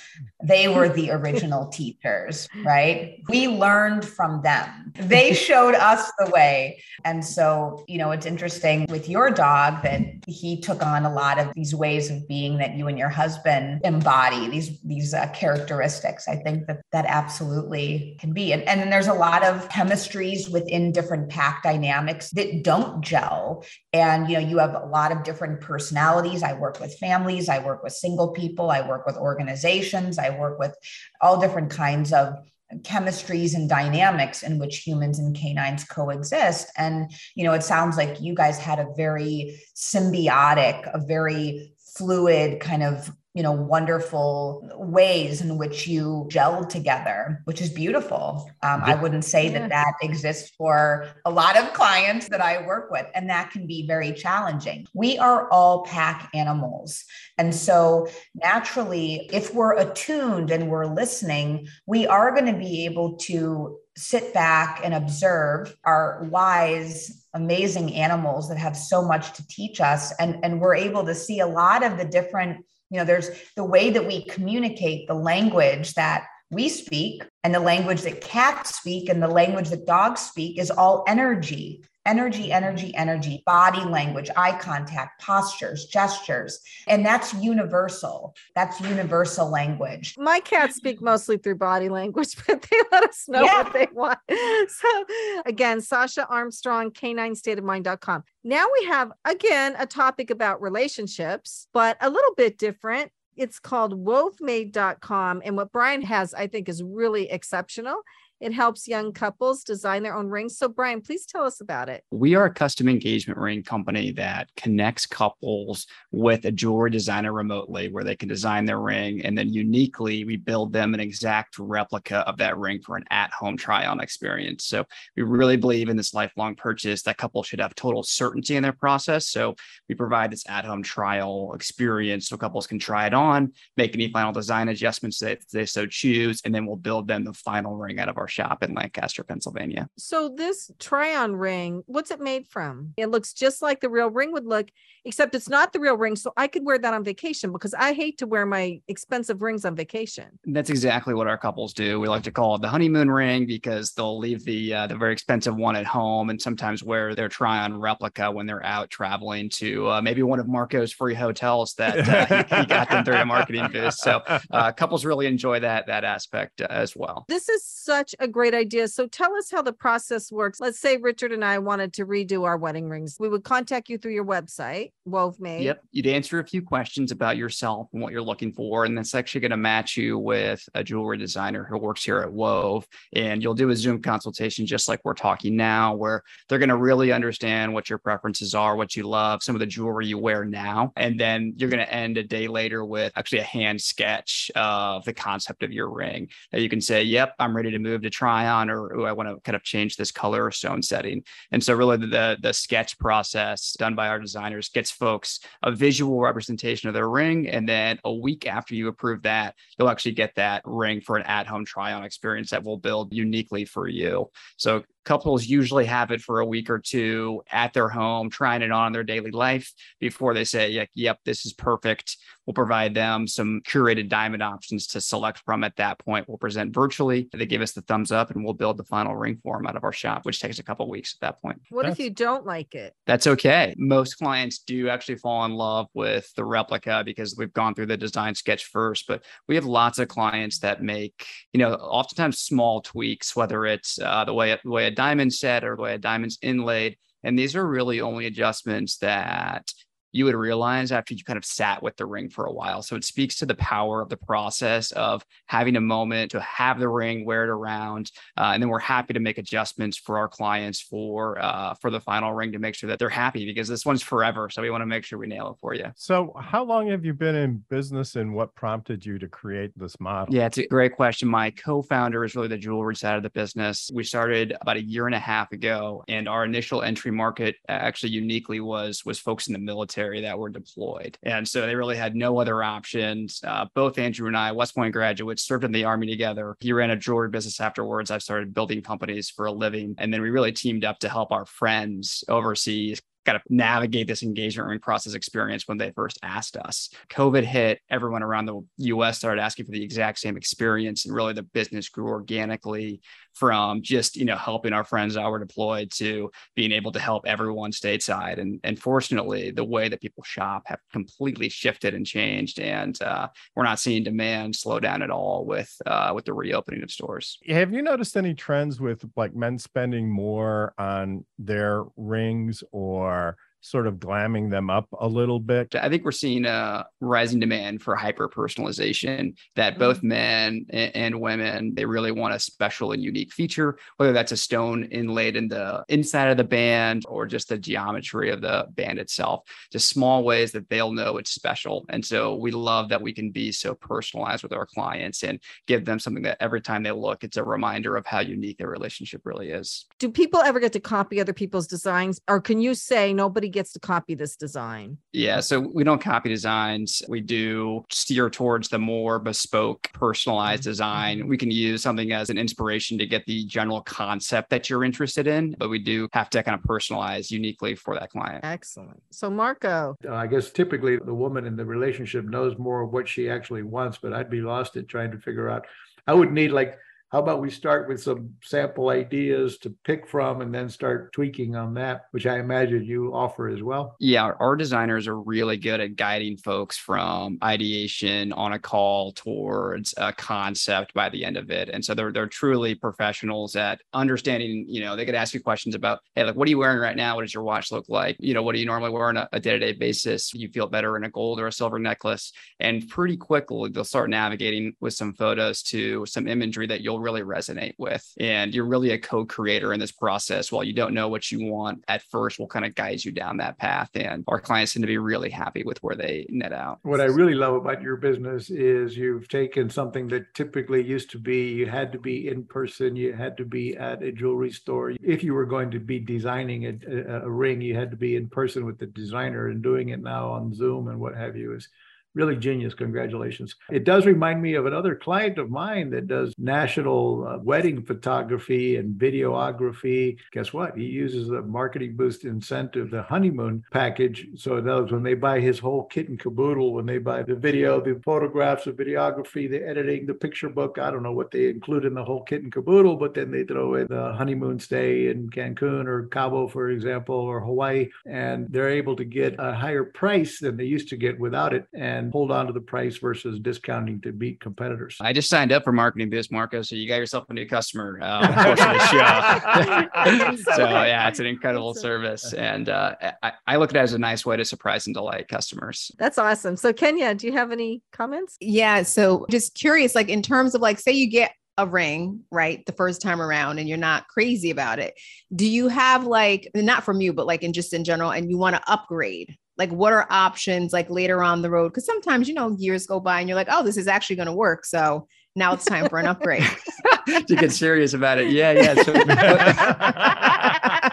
They were the original teachers right? We learned from them. They showed us the way. And so you know it's interesting with your dog that he took on a lot of these ways of being that you and your husband embody these these uh, characteristics. I think that that absolutely can be. And, and then there's a lot of chemistries within different pack dynamics that don't gel. And you know you have a lot of different personalities. I work with families. I work with single people. I work with organizations. I work with all different kinds of chemistries and dynamics in which humans and canines coexist. And you know it sounds like you guys had a very symbiotic a very fluid kind of you know wonderful ways in which you gelled together which is beautiful. Um, i wouldn't say yeah. that that exists for a lot of clients that i work with and that can be very challenging. We are all pack animals. And so naturally if we're attuned and we're listening we are going to be able to sit back and observe our wise amazing animals that have so much to teach us. And and we're able to see a lot of the different you know there's the way that we communicate the language that we speak and the language that cats speak and the language that dogs speak is all energy energy, energy, energy, body language, eye contact, postures, gestures. And that's universal. That's universal language. My cats speak mostly through body language, but they let us know yeah. what they want. So, again, Sasha Armstrong, caninestateofmind.com. Now we have, again, a topic about relationships, but a little bit different. It's called wovemade.com. And what Brian has, I think, is really exceptional it helps young couples design their own rings. So, Brian, please tell us about it. We are a custom engagement ring company that connects couples with a jewelry designer remotely where they can design their ring. And then uniquely, we build them an exact replica of that ring for an at home try on experience. So, we really believe in this lifelong purchase that couples should have total certainty in their process. So, we provide this at home trial experience so couples can try it on, make any final design adjustments that they so choose, and then we'll build them the final ring out of our shop in Lancaster, Pennsylvania. So this try-on ring, what's it made from? It looks just like the real ring would look, except it's not the real ring. So I could wear that on vacation because I hate to wear my expensive rings on vacation. That's exactly what our couples do. We like to call it the honeymoon ring because they'll leave the uh, the very expensive one at home and sometimes wear their try-on replica when they're out traveling to uh, maybe one of Marco's free hotels that uh, he, he, got them through a marketing boost. So uh, couples really enjoy that that aspect uh, as well. This is such a great idea. So tell us how the process works. Let's say Richard and I wanted to redo our wedding rings. We would contact you through your website, Wove Made. Yep. You'd answer a few questions about yourself and what you're looking for. And that's actually going to match you with a jewelry designer who works here at Wove. And you'll do a Zoom consultation just like we're talking now, where they're going to really understand what your preferences are, what you love, some of the jewelry you wear now. And then you're going to end a day later with actually a hand sketch of the concept of your ring that you can say, Yep, I'm ready to move to try on, or I want to kind of change this color or stone setting. And so, really, the the sketch process done by our designers gets folks a visual representation of their ring, and then a week after you approve that, you'll actually get that ring for an at home try on experience that we'll build uniquely for you. So couples usually have it for a week or two at their home, trying it on in their daily life before they say, yep, yep, this is perfect. We'll provide them some curated diamond options to select from at that point. We'll present virtually. They give us the thumbs up and we'll build the final ring for them out of our shop, which takes a couple weeks at that point. What That's- if you don't like it? That's okay. Most clients do actually fall in love with the replica because we've gone through the design sketch first, but we have lots of clients that make, you know, oftentimes small tweaks, whether it's uh, the way the way a diamond set or the way a diamond's inlaid. And these are really only adjustments that you would realize after you kind of sat with the ring for a while. So it speaks to the power of the process of having a moment to have the ring, wear it around, uh, and then we're happy to make adjustments for our clients for uh, for the final ring to make sure that they're happy because this one's forever. So we want to make sure we nail it for you. So, how long have you been in business and what prompted you to create this model? Yeah, it's a great question. My co-founder is really the jewelry side of the business. We started about a year and a half ago, and our initial entry market uh, actually uniquely was was folks in the military that were deployed, and so they really had no other options. Uh, both Andrew and I, West Point graduates, served in the army together. He ran a jewelry business afterwards. I started building companies for a living, and then we really teamed up to help our friends overseas kind of navigate this engagement ring process experience when they first asked us. COVID hit, everyone around the US started asking for the exact same experience. And really the business grew organically from just, you know, helping our friends that were deployed to being able to help everyone stateside. And, and fortunately, the way that people shop have completely shifted and changed. And uh, we're not seeing demand slow down at all with uh, with the reopening of stores. Have you noticed any trends with like men spending more on their rings or sort of glamming them up a little bit? I think we're seeing a rising demand for hyper personalization that mm-hmm. both men and women they really want a special and unique feature, whether that's a stone inlaid in the inside of the band or just the geometry of the band itself. Just small ways that they'll know it's special. And so we love that we can be so personalized with our clients and give them something that every time they look, it's a reminder of how unique their relationship really is. Do people ever get to copy other people's designs, or can you say nobody gets to copy this design? Yeah, so we don't copy designs. We do steer towards the more bespoke, personalized design. We can use something as an inspiration to get the general concept that you're interested in, but we do have to kind of personalize uniquely for that client. Excellent. So, Marco, Uh, I guess typically the woman in the relationship knows more of what she actually wants, but I'd be lost at trying to figure out. I would need like, how about we start with some sample ideas to pick from and then start tweaking on that, which I imagine you offer as well. Yeah, our, designers are really good at guiding folks from ideation on a call towards a concept by the end of it. And so they're they're truly professionals at understanding, you know, they could ask you questions about, hey, like what are you wearing right now? What does your watch look like? You know, what do you normally wear on a day-to-day basis? You feel better in a gold or a silver necklace. And pretty quickly they'll start navigating with some photos to some imagery that you'll really resonate with. And you're really a co-creator in this process. While you don't know what you want at first, we'll kind of guide you down that path. And our clients tend to be really happy with where they net out. What I really love about your business is you've taken something that typically used to be you had to be in person, you had to be at a jewelry store. If you were going to be designing a, a, a ring, you had to be in person with the designer, and doing it now on Zoom and what have you is really genius. Congratulations. It does remind me of another client of mine that does national uh, wedding photography and videography. Guess what? He uses the marketing boost incentive, the honeymoon package. So in other when they buy his whole kit and caboodle, when they buy the video, the photographs, the videography, the editing, the picture book, I don't know what they include in the whole kit and caboodle, but then they throw in the honeymoon stay in Cancun or Cabo, for example, or Hawaii, and they're able to get a higher price than they used to get without it. And hold on to the price versus discounting to beat competitors. I just signed up for Marketing Boost, Marco. So you got yourself a new customer. Uh, show. so yeah, it's an incredible service, and uh, I, I look at it as a nice way to surprise and delight customers. That's awesome. So, Kenya, do you have any comments? Yeah. So just curious, like in terms of like, say you get a ring, right, the first time around and you're not crazy about it. Do you have like, not from you, but like in just in general, and you want to upgrade? Like, what are options like later on the road? Because sometimes, you know, years go by and you're like, oh, this is actually going to work. So now it's time for an upgrade. to get serious about it. Yeah, yeah. So,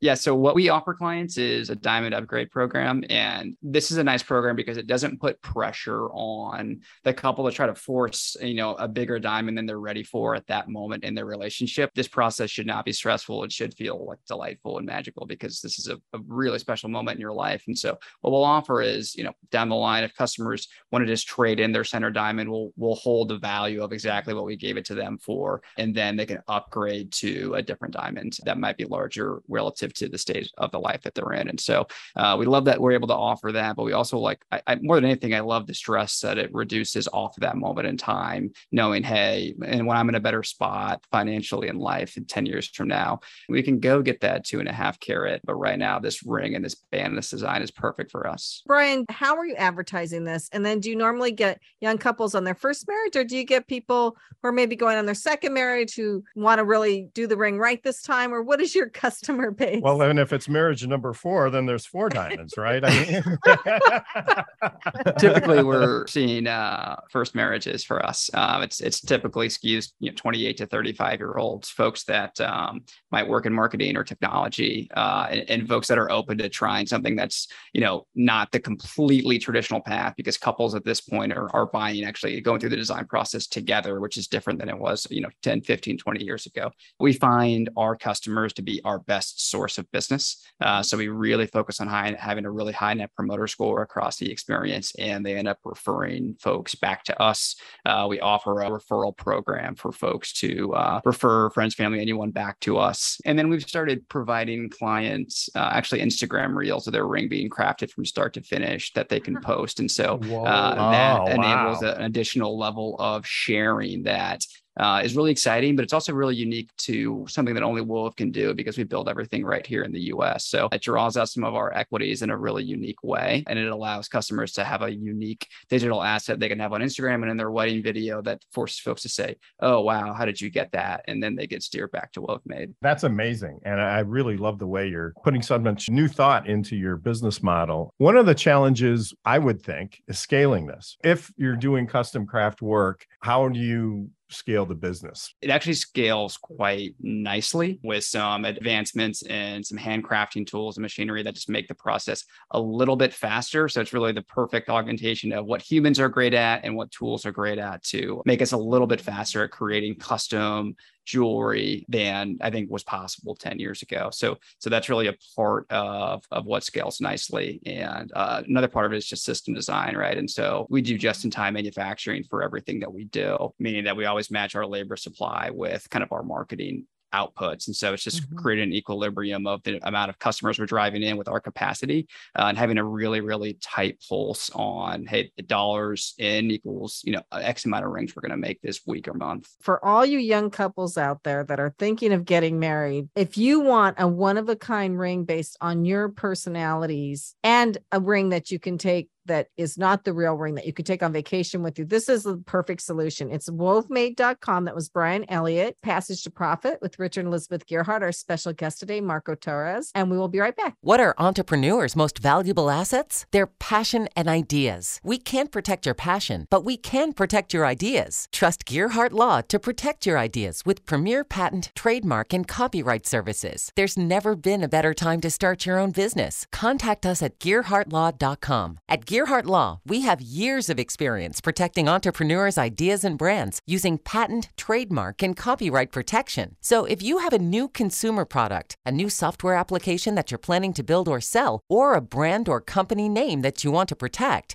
yeah. So what we offer clients is a diamond upgrade program. And this is a nice program because it doesn't put pressure on the couple to try to force, you know, a bigger diamond than they're ready for at that moment in their relationship. This process should not be stressful. It should feel like delightful and magical because this is a, a really special moment in your life. And so what we'll offer is, you know, down the line, if customers want to just trade in their center diamond, we'll we'll hold the value of exactly what we gave it to them for. And then they can upgrade to a different diamond that might be larger relative to the stage of the life that they're in. And so uh, we love that we're able to offer that, but we also like, I, I, more than anything, I love the stress that it reduces off of that moment in time, knowing, hey, and when I'm in a better spot financially in life in 10 years from now, we can go get that two and a half carat. But right now, this ring and this band, and this design is perfect for us. Brian, how are you advertising this? And then do you normally get young couples on their first marriage, or do you get people who are maybe going on their second marriage who want to really do the ring right this time? Or what is your customer base? Well, and if it's marriage number four, then there's four diamonds, right? I mean... typically, we're seeing uh, first marriages for us. Um, it's it's typically skews you know 28 to 35 year olds, folks that um, might work in marketing or technology, uh, and, and folks that are open to trying something that's you know not the completely traditional path because couples at this point are, are buying actually going through the design process together, which is different than it was you know 10, 15, 20 years ago. We find our customers to be our best source of business. Uh, so we really focus on high, having a really high net promoter score across the experience, and they end up referring folks back to us. Uh, we offer a referral program for folks to uh, refer friends, family, anyone back to us. And then we've started providing clients uh, actually Instagram reels of their ring being crafted from start to finish that they can post. And so uh, that Oh, enables wow. an additional level of sharing that uh, is really exciting, but it's also really unique to something that only Wove can do because we build everything right here in the US. So it draws out some of our equities in a really unique way. And it allows customers to have a unique digital asset they can have on Instagram and in their wedding video that forces folks to say, oh, wow, how did you get that? And then they get steered back to Wove Made. That's amazing. And I really love the way you're putting so much new thought into your business model. One of the challenges I would think is scaling this. If you're doing custom craft work, how do you scale the business? it actually scales quite nicely with some advancements in some handcrafting tools and machinery that just make the process a little bit faster. So it's really the perfect augmentation of what humans are great at and what tools are great at to make us a little bit faster at creating custom jewelry than I think was possible 10 years ago. So so that's really a part of of what scales nicely. And uh, another part of it is just system design, right? And so we do just in time manufacturing for everything that we do, meaning that we always match our labor supply with kind of our marketing outputs. And so it's just Mhm. creating an equilibrium of the amount of customers we're driving in with our capacity uh, and having a really, really tight pulse on, hey, the dollars in equals, you know, X amount of rings we're going to make this week or month. for all you young couples out there that are thinking of getting married, if you want a one of a kind ring based on your personalities and a ring that you can take that is not the real ring that you could take on vacation with you, this is the perfect solution. It's wovemade.com. That was Brian Elliott, Passage to Profit with Richard and Elizabeth Gearhart, our special guest today, Marco Torres. And we will be right back. What are entrepreneurs' most valuable assets? Their passion and ideas. We can't protect your passion, but we can protect your ideas. Trust Gearhart Law to protect your ideas with premier patent, trademark, and copyright services. There's never been a better time to start your own business. Contact us at gearhartlaw.com. At Gearhart Law, we have years of experience protecting entrepreneurs' ideas and brands using patent, trademark, and copyright protection. So if you have a new consumer product, a new software application that you're planning to build or sell, or a brand or company name that you want to protect,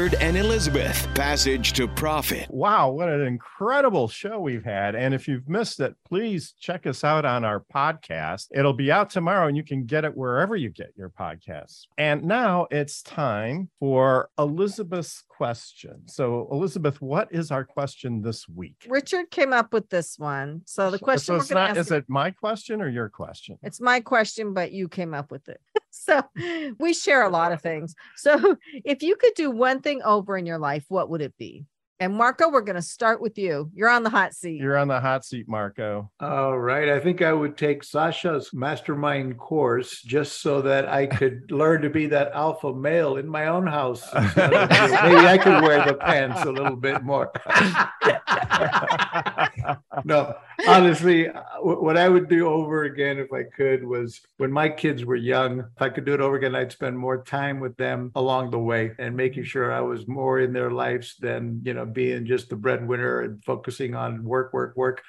Richard and Elizabeth. Passage to Profit. Wow, what an incredible show we've had. And if you've missed it, please check us out on our podcast. It'll be out tomorrow and you can get it wherever you get your podcasts. And now it's time for Elizabeth's question. So, Elizabeth, what is our question this week? Richard came up with this one. So the question so we're it's going to not, ask is it my question or your question? It's my question, but you came up with it. So we share a lot of things. So if you could do one thing over in your life, what would it be? And Marco, we're going to start with you. You're on the hot seat. You're on the hot seat, Marco. All right. I think I would take Sasha's mastermind course just so that I could learn to be that alpha male in my own house. instead of you. Maybe I could wear the pants a little bit more. no, honestly, uh, what I would do over again if I could was when my kids were young, if I could do it over again, I'd spend more time with them along the way and making sure I was more in their lives than, you know, being just the breadwinner and focusing on work, work, work.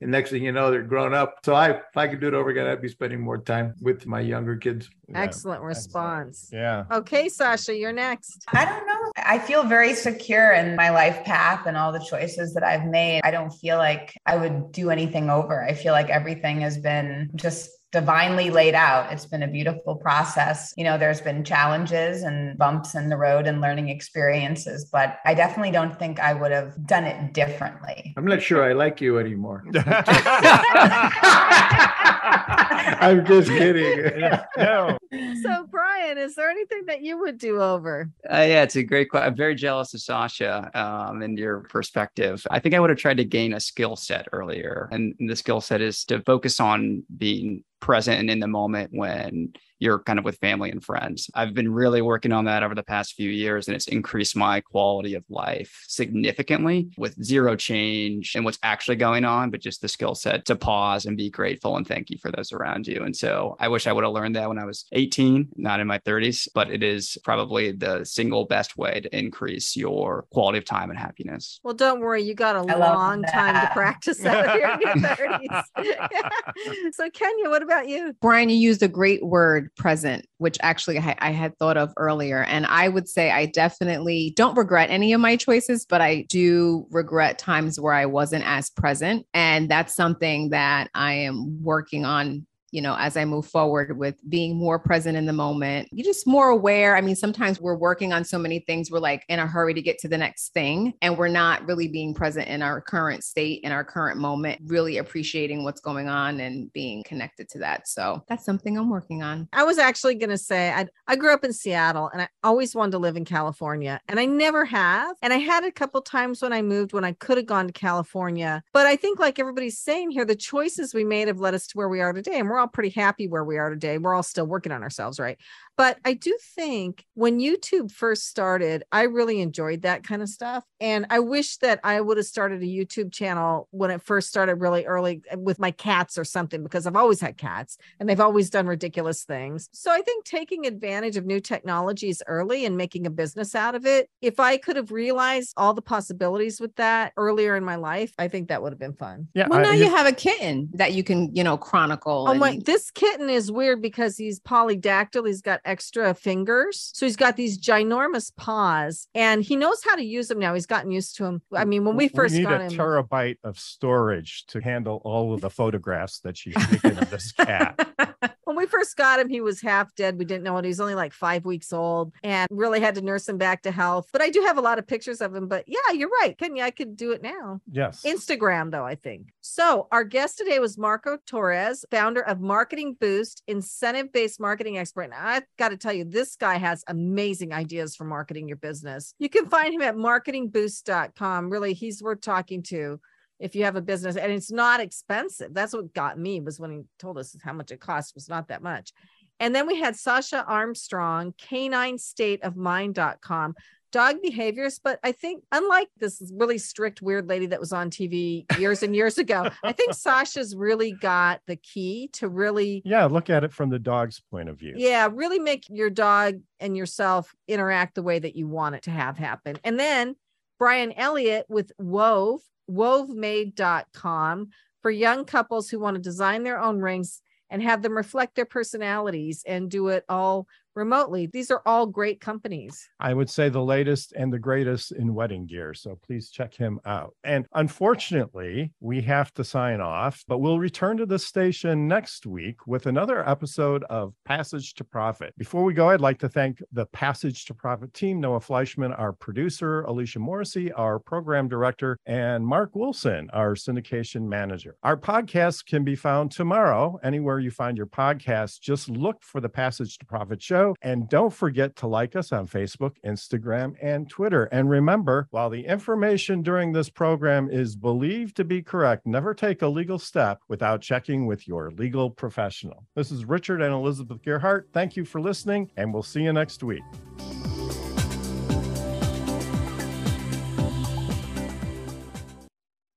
And next thing you know, they're grown up. So I, if I could do it over again, I'd be spending more time with my younger kids. Yeah, Excellent response. Yeah. Okay, Sasha, you're next. I don't know. I feel very secure in my life path and all the choices that I've made. I don't feel like I would do anything over. I feel like everything has been just divinely laid out. It's been a beautiful process. You know, there's been challenges and bumps in the road and learning experiences, but I definitely don't think I would have done it differently. I'm not sure I like you anymore. I'm just kidding. no. So, Brian, is there anything that you would do over? Uh, yeah, it's a great question. I'm very jealous of Sasha um, and your perspective. I think I would have tried to gain a skill set earlier. And the skill set is to focus on being present and in the moment when you're kind of with family and friends. I've been really working on that over the past few years, and it's increased my quality of life significantly with zero change and what's actually going on, but just the skill set to pause and be grateful and thank you for those around you. And so I wish I would have learned that when I was 18, not in my 30s, but it is probably the single best way to increase your quality of time and happiness. Well, don't worry, you got a I long time to practice that here in your 30s. so, Kenya, what about you? Brian, you used a great word, present, which actually I, I had thought of earlier. And I would say I definitely don't regret any of my choices, but I do regret times where I wasn't as present. And that's something that I am working on you know, as I move forward with being more present in the moment, you're just more aware. I mean, sometimes we're working on so many things, we're like in a hurry to get to the next thing, and we're not really being present in our current state, in our current moment, really appreciating what's going on and being connected to that. So that's something I'm working on. I was actually going to say I I grew up in Seattle and I always wanted to live in California and I never have. And I had a couple times when I moved when I could have gone to California. But I think like everybody's saying here the choices we made have led us to where we are today and we're all pretty happy where we are today. We're all still working on ourselves, right? But I do think when YouTube first started, I really enjoyed that kind of stuff. And I wish that I would have started a YouTube channel when it first started really early uh, with my cats or something, because I've always had cats and they've always done ridiculous things. So I think taking advantage of new technologies early and making a business out of it, if I could have realized all the possibilities with that earlier in my life, I think that would have been fun. Yeah. Well, I- now you- you have a kitten that you can, you know, chronicle. Oh and- my, mm. this kitten is weird because he's polydactyl. He's got extra fingers. So he's got these ginormous paws and he knows how to use them now. He's gotten used to them. I mean, when we first we need got a him, terabyte of storage to handle all of the photographs that she's taken of this cat. When we first got him, he was half dead. We didn't know it. He was only like five weeks old and really had to nurse him back to health. But I do have a lot of pictures of him. But yeah, you're right. Kenya, I could do it now. Yes. Instagram, though, I think. So, our guest today was Marco Torres, founder of Marketing Boost, incentive based marketing expert. And I've got to tell you, this guy has amazing ideas for marketing your business. You can find him at marketingboost.com. Really, he's worth talking to if you have a business and it's not expensive. That's what got me was when he told us how much it cost was not that much. And then we had Sasha Armstrong, caninestateofmind.com dog behaviors. But I think, unlike this really strict, weird lady that was on TV years and years ago, I think Sasha's really got the key to really, Yeah. Look at it from the dog's point of view. yeah, really make your dog and yourself interact the way that you want it to have happen. And then Brian Elliott with Wove, wovemade.com for young couples who want to design their own rings and have them reflect their personalities and do it all remotely. These are all great companies. I would say the latest and the greatest in wedding gear. So please check him out. And unfortunately, we have to sign off, but we'll return to the station next week with another episode of Passage to Profit. Before we go, I'd like to thank the Passage to Profit team Noah Fleischman, our producer, Alicia Morrissey, our program director, and Mark Wilson, our syndication manager. Our podcast can be found tomorrow anywhere you find your podcast. Just look for the Passage to Profit show. And don't forget to like us on Facebook, Instagram, and Twitter. And remember, while the information during this program is believed to be correct, never take a legal step without checking with your legal professional. This is Richard and Elizabeth Gearhart. Thank you for listening, and we'll see you next week.